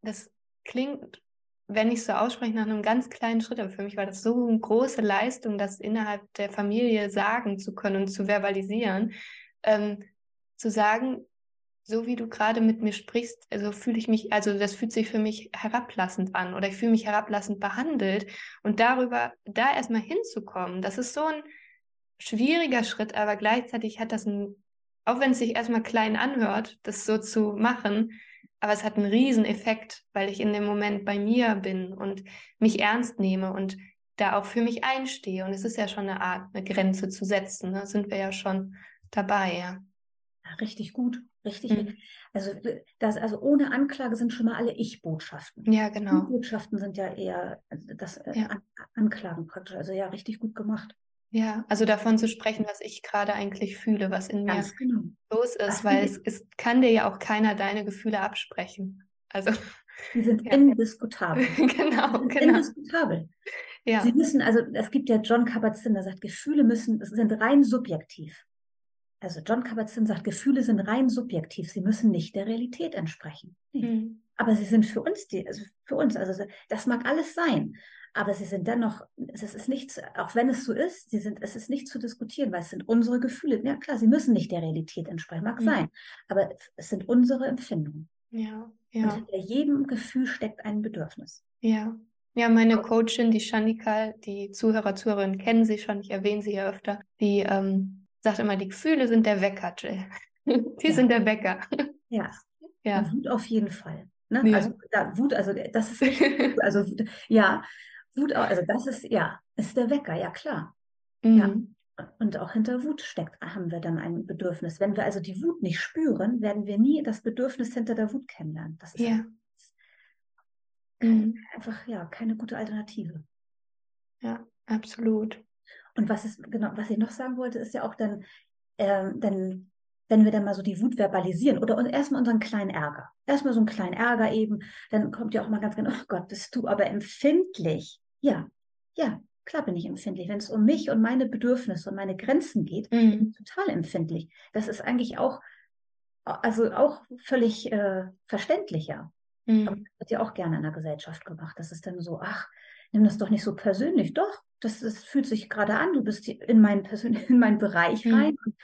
Das klingt, wenn ich so ausspreche, nach einem ganz kleinen Schritt, aber für mich war das so eine große Leistung, das innerhalb der Familie sagen zu können und zu verbalisieren. Ähm, zu sagen, so wie du gerade mit mir sprichst, also fühle ich mich, also das fühlt sich für mich herablassend an oder ich fühle mich herablassend behandelt und darüber, da erstmal hinzukommen, das ist so ein schwieriger Schritt, aber gleichzeitig hat das ein, auch wenn es sich erstmal klein anhört, das so zu machen, aber es hat einen riesen Effekt, weil ich in dem Moment bei mir bin und mich ernst nehme und da auch für mich einstehe und es ist ja schon eine Art, eine Grenze zu setzen, da ne? sind wir ja schon dabei, ja. Richtig gut. Richtig. Mhm. Also, das, also ohne Anklage sind schon mal alle Ich-Botschaften. Ja, genau. botschaften sind ja eher also das äh, ja. An Anklagen praktisch. Also ja, richtig gut gemacht. Ja, also davon zu sprechen, was ich gerade eigentlich fühle, was in mir genau. los ist, das weil es, es kann dir ja auch keiner deine Gefühle absprechen. Also die sind [laughs] ja. indiskutabel. [laughs] genau, sind genau. Indiskutabel. Ja. Sie müssen, also es gibt ja John Kabat-Zinn, der sagt, Gefühle müssen, sind rein subjektiv. Also John Kabat-Zinn sagt, Gefühle sind rein subjektiv, sie müssen nicht der Realität entsprechen. Mhm. Aber sie sind für uns, die, also für uns, also das mag alles sein, aber sie sind dennoch, es ist nicht, auch wenn es so ist, sie sind, es ist nicht zu diskutieren, weil es sind unsere Gefühle. Ja klar, sie müssen nicht der Realität entsprechen, mag mhm. sein, aber es sind unsere Empfindungen. Ja, ja. Und hinter jedem Gefühl steckt ein Bedürfnis. Ja. Ja, meine Coachin, die Shanika, die Zuhörer, Zuhörerinnen kennen sie schon, ich erwähne sie ja öfter, die ähm, sagt immer, die Gefühle sind der Wecker, Jill. [laughs] Die ja. sind der Wecker. Ja. [laughs] ja. Wut auf jeden Fall. Ne? Ja. Also da, Wut, also das ist nicht, also ja, Wut, also das ist, ja, ist der Wecker, ja klar. Mhm. Ja. Und auch hinter Wut steckt, haben wir dann ein Bedürfnis. Wenn wir also die Wut nicht spüren, werden wir nie das Bedürfnis hinter der Wut kennenlernen. Das ist ja. mhm. einfach ja keine gute Alternative. Ja, absolut. Und was ist, genau, was ich noch sagen wollte, ist ja auch dann, äh, dann, wenn wir dann mal so die Wut verbalisieren oder erstmal unseren kleinen Ärger. Erstmal so einen kleinen Ärger eben, dann kommt ja auch mal ganz genau, oh Gott, bist du aber empfindlich. Ja, ja, klar bin ich empfindlich. Wenn es um mich und meine Bedürfnisse und meine Grenzen geht, mhm. bin ich total empfindlich. Das ist eigentlich auch, also auch völlig äh, verständlicher. Mhm. Aber das wird ja auch gerne in der Gesellschaft gemacht. Das ist dann so, ach, nimm das doch nicht so persönlich. Doch, das, das fühlt sich gerade an, du bist in meinen, [laughs] in meinen Bereich mhm. rein. Und,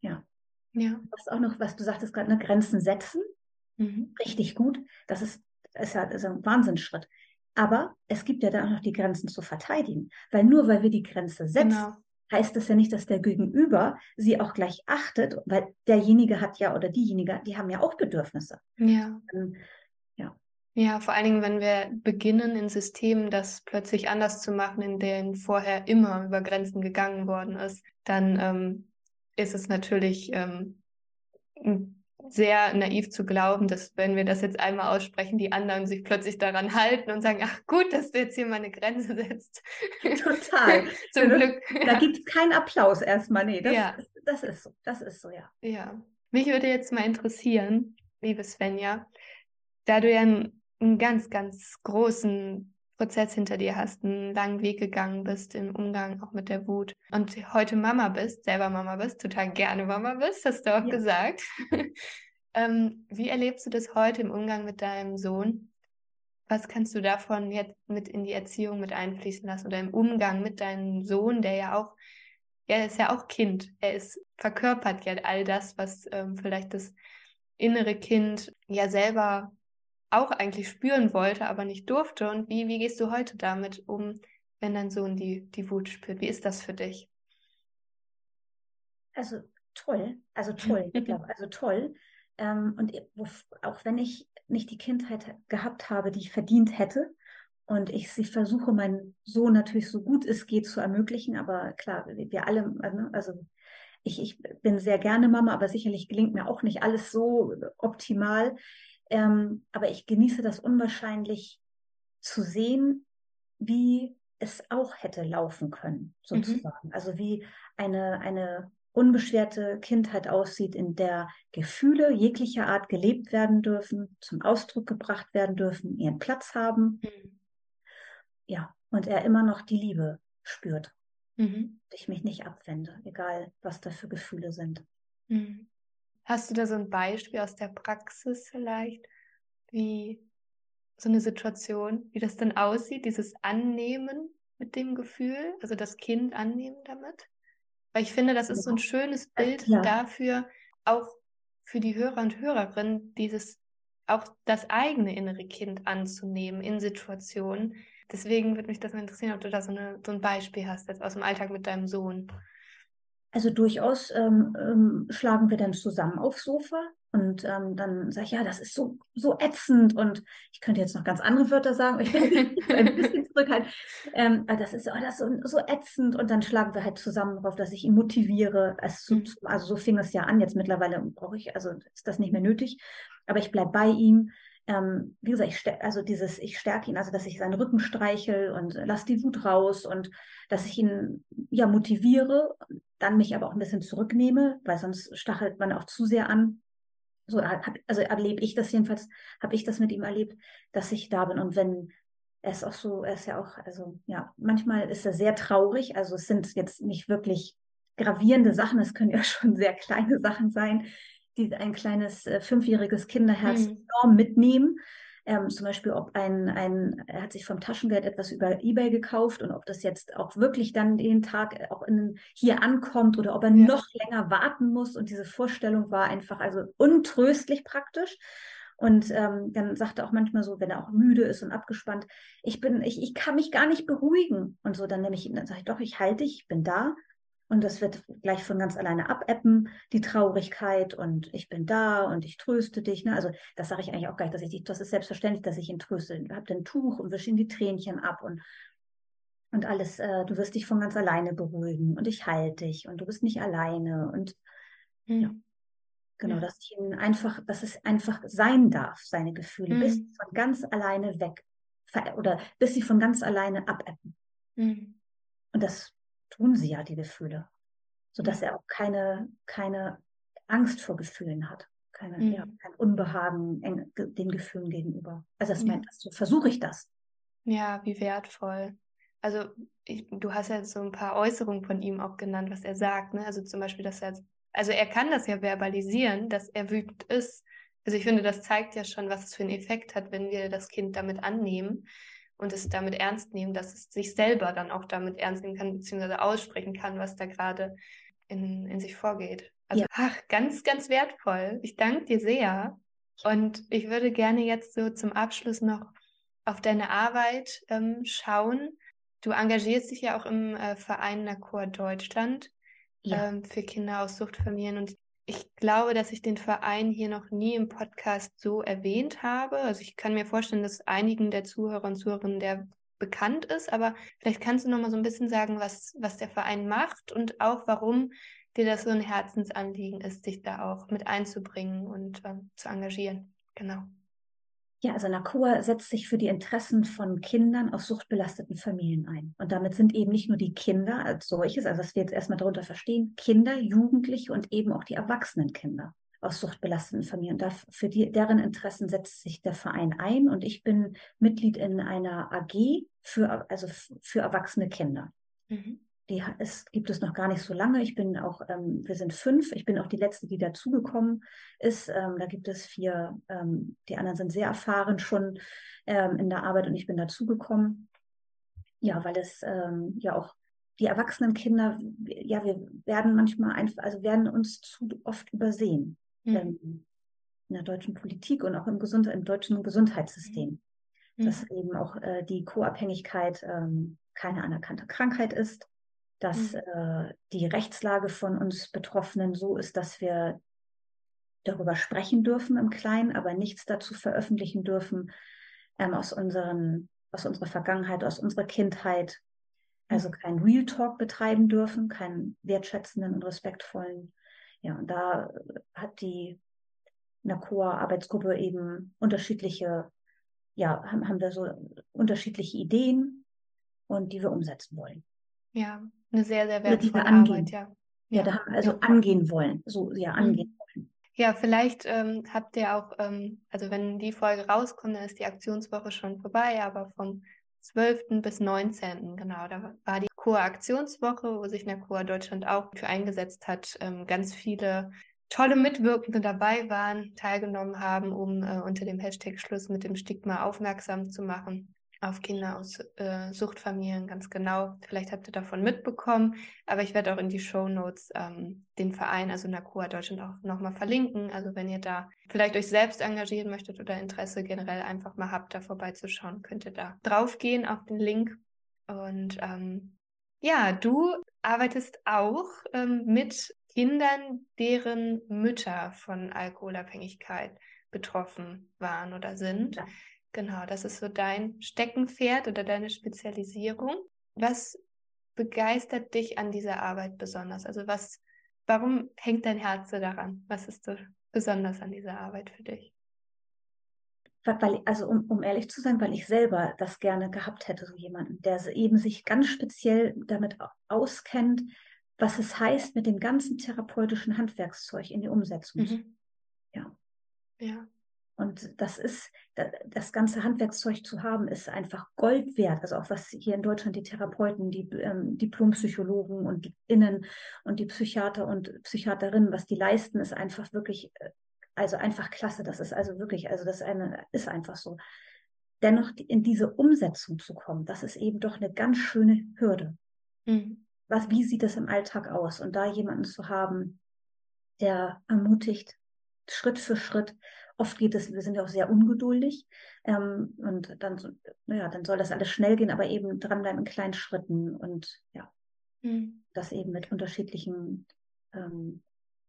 ja. ja. Was auch noch, was du sagtest gerade, ne, Grenzen setzen. Mhm. Richtig gut. Das ist, ist, ja, ist ein Wahnsinnsschritt. Aber es gibt ja da auch noch die Grenzen zu verteidigen. Weil nur weil wir die Grenze setzen, genau. heißt das ja nicht, dass der Gegenüber sie auch gleich achtet, weil derjenige hat ja oder diejenige, die haben ja auch Bedürfnisse. Ja. Ähm, ja, vor allen Dingen, wenn wir beginnen, in Systemen das plötzlich anders zu machen, in denen vorher immer über Grenzen gegangen worden ist, dann ähm, ist es natürlich ähm, sehr naiv zu glauben, dass wenn wir das jetzt einmal aussprechen, die anderen sich plötzlich daran halten und sagen, ach gut, dass du jetzt hier mal eine Grenze setzt. Total. [laughs] Zum Glück. Da gibt es keinen Applaus erstmal. Nee, das, ja. das ist so. Das ist so, ja. Ja. Mich würde jetzt mal interessieren, liebe Svenja, da du ja ein einen ganz, ganz großen Prozess hinter dir hast, einen langen Weg gegangen bist im Umgang auch mit der Wut und heute Mama bist, selber Mama bist, total gerne Mama bist, hast du auch ja. gesagt. [laughs] ähm, wie erlebst du das heute im Umgang mit deinem Sohn? Was kannst du davon jetzt mit in die Erziehung mit einfließen lassen oder im Umgang mit deinem Sohn, der ja auch, er ist ja auch Kind, er ist verkörpert ja all das, was ähm, vielleicht das innere Kind ja selber auch eigentlich spüren wollte, aber nicht durfte. Und wie, wie gehst du heute damit um, wenn dein Sohn die, die Wut spürt? Wie ist das für dich? Also toll, also [laughs] toll, ich glaube, also toll. Ähm, und auch wenn ich nicht die Kindheit gehabt habe, die ich verdient hätte. Und ich sie versuche, meinen Sohn natürlich so gut es geht zu ermöglichen. Aber klar, wir alle, ne, also ich, ich bin sehr gerne Mama, aber sicherlich gelingt mir auch nicht alles so optimal. Ähm, aber ich genieße das unwahrscheinlich zu sehen, wie es auch hätte laufen können, mhm. sozusagen. Mhm. Also wie eine, eine unbeschwerte Kindheit aussieht, in der Gefühle jeglicher Art gelebt werden dürfen, zum Ausdruck gebracht werden dürfen, ihren Platz haben. Mhm. Ja, und er immer noch die Liebe spürt. Mhm. Ich mich nicht abwende, egal was da für Gefühle sind. Mhm. Hast du da so ein Beispiel aus der Praxis vielleicht, wie so eine Situation, wie das dann aussieht, dieses Annehmen mit dem Gefühl, also das Kind annehmen damit? Weil ich finde, das ist so ein schönes Bild ja. dafür, auch für die Hörer und Hörerinnen, dieses auch das eigene innere Kind anzunehmen in Situationen. Deswegen würde mich das mal interessieren, ob du da so, eine, so ein Beispiel hast, jetzt aus dem Alltag mit deinem Sohn. Also durchaus ähm, ähm, schlagen wir dann zusammen aufs Sofa und ähm, dann sage ich, ja, das ist so, so ätzend und ich könnte jetzt noch ganz andere Wörter sagen, ich bin [laughs] ein bisschen zurückhaltend. Ähm, das ist, oh, das ist so, so ätzend und dann schlagen wir halt zusammen darauf, dass ich ihn motiviere. Also, mhm. also so fing es ja an, jetzt mittlerweile brauche ich, also ist das nicht mehr nötig, aber ich bleibe bei ihm. Ähm, wie gesagt, ich also dieses, ich stärke ihn, also dass ich seinen Rücken streichel und lasse die Wut raus und dass ich ihn ja motiviere, dann mich aber auch ein bisschen zurücknehme, weil sonst stachelt man auch zu sehr an. So, hab, also erlebe ich das jedenfalls, habe ich das mit ihm erlebt, dass ich da bin. Und wenn er ist auch so, er ist ja auch, also ja, manchmal ist er sehr traurig. Also es sind jetzt nicht wirklich gravierende Sachen, es können ja [laughs] schon sehr kleine Sachen sein, die ein kleines äh, fünfjähriges Kinderherz mhm. enorm mitnehmen. Ähm, zum Beispiel, ob ein, ein, er hat sich vom Taschengeld etwas über Ebay gekauft und ob das jetzt auch wirklich dann den Tag auch in, hier ankommt oder ob er ja. noch länger warten muss. Und diese Vorstellung war einfach also untröstlich praktisch. Und ähm, dann sagt er auch manchmal so, wenn er auch müde ist und abgespannt, ich bin, ich, ich kann mich gar nicht beruhigen. Und so, dann nehme ich ihn, dann sage ich, doch, ich halte dich, ich bin da. Und das wird gleich von ganz alleine abeppen, die Traurigkeit und ich bin da und ich tröste dich. Ne? Also das sage ich eigentlich auch gar nicht, dass ich dich, das ist selbstverständlich, dass ich ihn tröste. Ich habe ein Tuch und wische ihm die Tränchen ab und, und alles, äh, du wirst dich von ganz alleine beruhigen und ich halte dich und du bist nicht alleine und mhm. ja. Genau, ja. dass ich ihn einfach, dass es einfach sein darf, seine Gefühle, mhm. bis von ganz alleine weg oder bis sie von ganz alleine abeppen. Mhm. Und das tun sie ja, die Gefühle, sodass er auch keine, keine Angst vor Gefühlen hat, keine, mhm. ja, kein Unbehagen den Gefühlen gegenüber. Also das ja. meint, so versuche ich das. Ja, wie wertvoll. Also ich, du hast ja so ein paar Äußerungen von ihm auch genannt, was er sagt. Ne? Also zum Beispiel, dass er, also er kann das ja verbalisieren, dass er wütend ist. Also ich finde, das zeigt ja schon, was es für einen Effekt hat, wenn wir das Kind damit annehmen und es damit ernst nehmen, dass es sich selber dann auch damit ernst nehmen kann, beziehungsweise aussprechen kann, was da gerade in, in sich vorgeht. Also, ja. ach, ganz, ganz wertvoll. Ich danke dir sehr. Und ich würde gerne jetzt so zum Abschluss noch auf deine Arbeit ähm, schauen. Du engagierst dich ja auch im äh, Verein Nakor Deutschland ja. ähm, für Kinder aus Suchtfamilien. Und ich glaube, dass ich den Verein hier noch nie im Podcast so erwähnt habe. Also ich kann mir vorstellen, dass einigen der Zuhörer und Zuhörerinnen der bekannt ist, aber vielleicht kannst du noch mal so ein bisschen sagen, was, was der Verein macht und auch warum dir das so ein Herzensanliegen ist, dich da auch mit einzubringen und äh, zu engagieren. Genau. Ja, also NACOA setzt sich für die Interessen von Kindern aus suchtbelasteten Familien ein. Und damit sind eben nicht nur die Kinder als solches, also was wir jetzt erstmal darunter verstehen, Kinder, Jugendliche und eben auch die erwachsenen Kinder aus suchtbelasteten Familien. Und für die, deren Interessen setzt sich der Verein ein. Und ich bin Mitglied in einer AG für, also für erwachsene Kinder. Mhm die es gibt es noch gar nicht so lange. Ich bin auch, ähm, wir sind fünf. Ich bin auch die letzte, die dazugekommen ist. Ähm, da gibt es vier. Ähm, die anderen sind sehr erfahren schon ähm, in der Arbeit und ich bin dazugekommen. Ja, weil es ähm, ja auch die erwachsenen Kinder, ja, wir werden manchmal einfach, also werden uns zu oft übersehen mhm. in der deutschen Politik und auch im, Gesund im deutschen Gesundheitssystem. Mhm. Dass eben auch äh, die Co-Abhängigkeit ähm, keine anerkannte Krankheit ist dass mhm. äh, die Rechtslage von uns Betroffenen so ist, dass wir darüber sprechen dürfen im Kleinen, aber nichts dazu veröffentlichen dürfen ähm, aus, unseren, aus unserer Vergangenheit, aus unserer Kindheit. Also mhm. kein Real Talk betreiben dürfen, keinen wertschätzenden und respektvollen. Ja, und da hat die NACOA-Arbeitsgruppe eben unterschiedliche, ja, haben, haben wir so unterschiedliche Ideen und die wir umsetzen wollen. Ja, eine sehr, sehr wertvolle Arbeit, ja. Ja, ja da haben wir also ja. angehen wollen, so ja, mhm. angehen wollen. Ja, vielleicht ähm, habt ihr auch, ähm, also wenn die Folge rauskommt, dann ist die Aktionswoche schon vorbei, aber vom 12. bis 19. genau, da war die Chor-Aktionswoche, wo sich NACOA Deutschland auch für eingesetzt hat, ähm, ganz viele tolle Mitwirkende dabei waren, teilgenommen haben, um äh, unter dem Hashtag Schluss mit dem Stigma aufmerksam zu machen auf Kinder aus äh, Suchtfamilien ganz genau. Vielleicht habt ihr davon mitbekommen, aber ich werde auch in die Show Notes ähm, den Verein, also NACOA Deutschland, auch nochmal verlinken. Also wenn ihr da vielleicht euch selbst engagieren möchtet oder Interesse generell einfach mal habt, da vorbeizuschauen, könnt ihr da draufgehen auf den Link. Und ähm, ja, du arbeitest auch ähm, mit Kindern, deren Mütter von Alkoholabhängigkeit betroffen waren oder sind. Ja. Genau, das ist so dein Steckenpferd oder deine Spezialisierung. Was begeistert dich an dieser Arbeit besonders? Also was, warum hängt dein Herz so daran? Was ist so besonders an dieser Arbeit für dich? Weil, also um, um ehrlich zu sein, weil ich selber das gerne gehabt hätte, so jemanden, der eben sich ganz speziell damit auskennt, was es heißt, mit dem ganzen therapeutischen Handwerkszeug in die Umsetzung. Mhm. Ja. Ja. Und das ist, das ganze Handwerkszeug zu haben, ist einfach Gold wert. Also auch was hier in Deutschland die Therapeuten, die ähm, Diplompsychologen und die Innen und die Psychiater und Psychiaterinnen, was die leisten, ist einfach wirklich, äh, also einfach klasse. Das ist also wirklich, also das eine, ist einfach so. Dennoch in diese Umsetzung zu kommen, das ist eben doch eine ganz schöne Hürde. Mhm. Was, wie sieht das im Alltag aus? Und da jemanden zu haben, der ermutigt, Schritt für Schritt oft geht es, wir sind ja auch sehr ungeduldig ähm, und dann, naja, dann soll das alles schnell gehen, aber eben dranbleiben in kleinen Schritten und ja, mhm. das eben mit unterschiedlichen ähm,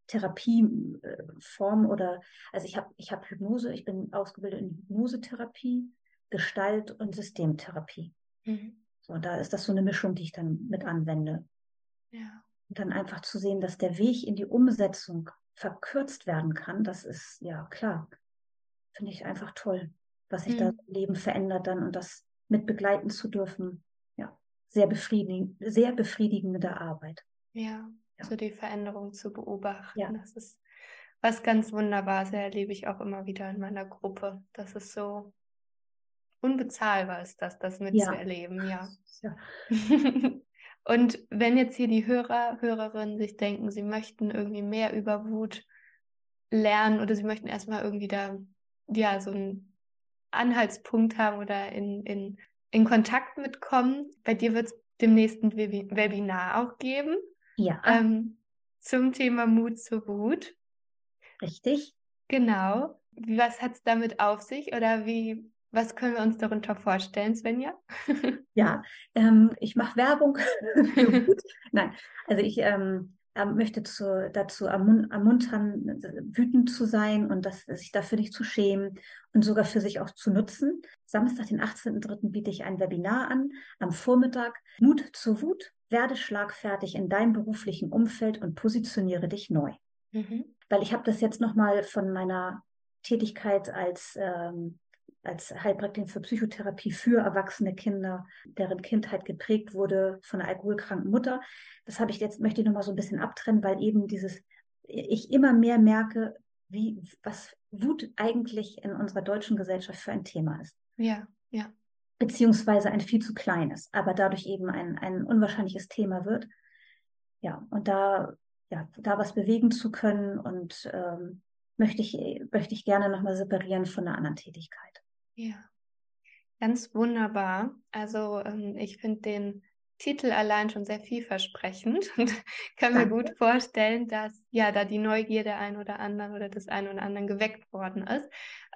Therapieformen oder, also ich habe ich hab Hypnose, ich bin ausgebildet in Hypnosetherapie, Gestalt und Systemtherapie. Mhm. So, da ist das so eine Mischung, die ich dann mit anwende. Ja. Und dann einfach zu sehen, dass der Weg in die Umsetzung verkürzt werden kann, das ist ja klar finde ich einfach toll, was sich mhm. da im Leben verändert dann und das mit begleiten zu dürfen. Ja, sehr befriedigend, sehr befriedigende Arbeit. Ja, ja, so die Veränderung zu beobachten. Ja. Das ist was ganz Wunderbares, erlebe ich auch immer wieder in meiner Gruppe. Das ist so unbezahlbar ist das, das mitzuerleben, ja. ja. [laughs] Und wenn jetzt hier die Hörer, Hörerinnen sich denken, sie möchten irgendwie mehr über Wut lernen oder sie möchten erstmal irgendwie da ja, so einen Anhaltspunkt haben oder in, in, in Kontakt mitkommen. Bei dir wird es demnächst ein Webinar auch geben. Ja. Ähm, zum Thema Mut zur Wut. Richtig. Genau. Was hat es damit auf sich oder wie, was können wir uns darunter vorstellen, Svenja? [laughs] ja, ähm, ich mache Werbung. [laughs] Nein, also ich ähm, möchte zu, dazu ermuntern, wütend zu sein und das, sich dafür nicht zu schämen und sogar für sich auch zu nutzen. Samstag, den 18.03. biete ich ein Webinar an am Vormittag. Mut zur Wut, werde schlagfertig in deinem beruflichen Umfeld und positioniere dich neu. Mhm. Weil ich habe das jetzt nochmal von meiner Tätigkeit als ähm, als Heilpraktikerin für Psychotherapie für erwachsene Kinder, deren Kindheit geprägt wurde von einer alkoholkranken Mutter. Das habe ich jetzt, möchte ich nochmal so ein bisschen abtrennen, weil eben dieses, ich immer mehr merke, wie, was Wut eigentlich in unserer deutschen Gesellschaft für ein Thema ist. Ja, ja. Beziehungsweise ein viel zu kleines, aber dadurch eben ein, ein unwahrscheinliches Thema wird. Ja, und da, ja, da was bewegen zu können und ähm, möchte ich, möchte ich gerne nochmal separieren von einer anderen Tätigkeit. Ja, ganz wunderbar. Also ähm, ich finde den Titel allein schon sehr vielversprechend [laughs] und kann mir gut vorstellen, dass ja da die Neugier ein oder anderen oder des einen oder anderen geweckt worden ist.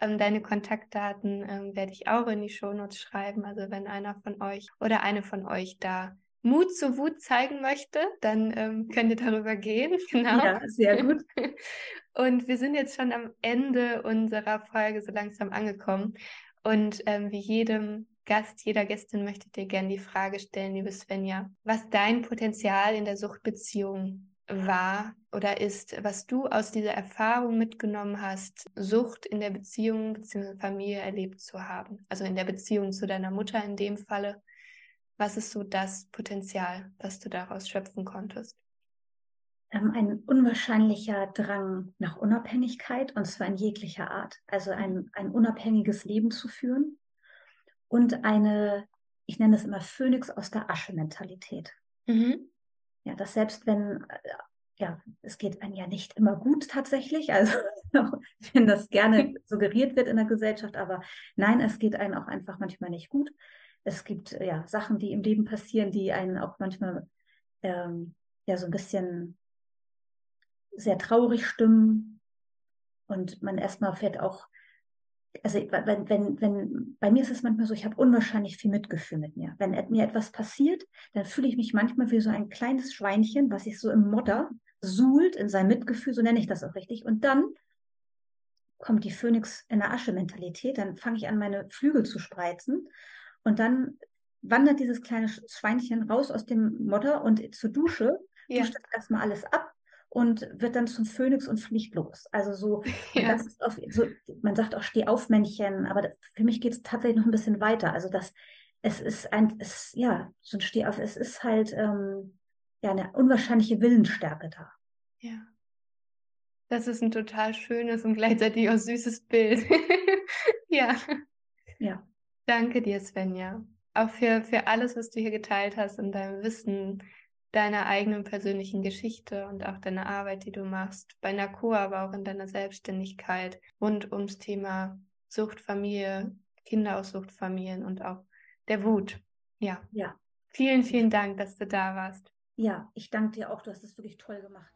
Ähm, deine Kontaktdaten ähm, werde ich auch in die Shownotes schreiben. Also wenn einer von euch oder eine von euch da Mut zur Wut zeigen möchte, dann ähm, könnt ihr darüber gehen. [laughs] Genau. Ja, sehr gut. [laughs] Und wir sind jetzt schon am Ende unserer Folge so langsam angekommen. Und ähm, wie jedem Gast, jeder Gästin möchte ich dir gerne die Frage stellen, liebe Svenja, was dein Potenzial in der Suchtbeziehung war oder ist, was du aus dieser Erfahrung mitgenommen hast, Sucht in der Beziehung bzw. Familie erlebt zu haben. Also in der Beziehung zu deiner Mutter in dem Falle was ist so das Potenzial, das du daraus schöpfen konntest? Ähm, ein unwahrscheinlicher Drang nach Unabhängigkeit und zwar in jeglicher Art. Also ein, ein unabhängiges Leben zu führen und eine, ich nenne es immer Phönix aus der Asche-Mentalität. Mhm. Ja, dass selbst wenn, äh, ja, es geht einem ja nicht immer gut tatsächlich, also [laughs] wenn das gerne [laughs] suggeriert wird in der Gesellschaft, aber nein, es geht einem auch einfach manchmal nicht gut es gibt ja Sachen, die im Leben passieren, die einen auch manchmal ähm, ja so ein bisschen sehr traurig stimmen und man erstmal fährt auch, also wenn, wenn, wenn, bei mir ist es manchmal so, ich habe unwahrscheinlich viel Mitgefühl mit mir. Wenn mir etwas passiert, dann fühle ich mich manchmal wie so ein kleines Schweinchen, was sich so im Modder suhlt in sein Mitgefühl, so nenne ich das auch richtig. Und dann kommt die Phönix in der Asche-Mentalität, dann fange ich an, meine Flügel zu spreizen und dann wandert dieses kleine Schweinchen raus aus dem Modder und zur Dusche, ja. duscht das erstmal alles ab und wird dann zum Phönix und fliegt los. Also so, [laughs] ja. auf, so man sagt auch Steh auf Männchen, aber das, für mich geht es tatsächlich noch ein bisschen weiter. Also das, es ist ein, es, ja, so ein Steh auf, es ist halt ähm, ja eine unwahrscheinliche Willensstärke da. Ja. Das ist ein total schönes und gleichzeitig auch süßes Bild. [laughs] ja. Ja. Danke dir, Svenja. Auch für, für alles, was du hier geteilt hast und deinem Wissen deiner eigenen persönlichen Geschichte und auch deiner Arbeit, die du machst, bei NACO, aber auch in deiner Selbstständigkeit rund ums Thema Suchtfamilie, Kinder aus Suchtfamilien und auch der Wut. Ja. Ja. Vielen, vielen Dank, dass du da warst. Ja, ich danke dir auch. Du hast es wirklich toll gemacht.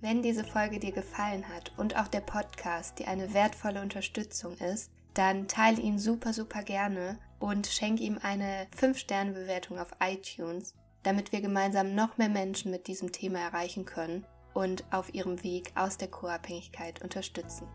Wenn diese Folge dir gefallen hat und auch der Podcast dir eine wertvolle Unterstützung ist, dann teile ihn super, super gerne und schenke ihm eine 5-Sterne-Bewertung auf iTunes, damit wir gemeinsam noch mehr Menschen mit diesem Thema erreichen können und auf ihrem Weg aus der Co-Abhängigkeit unterstützen.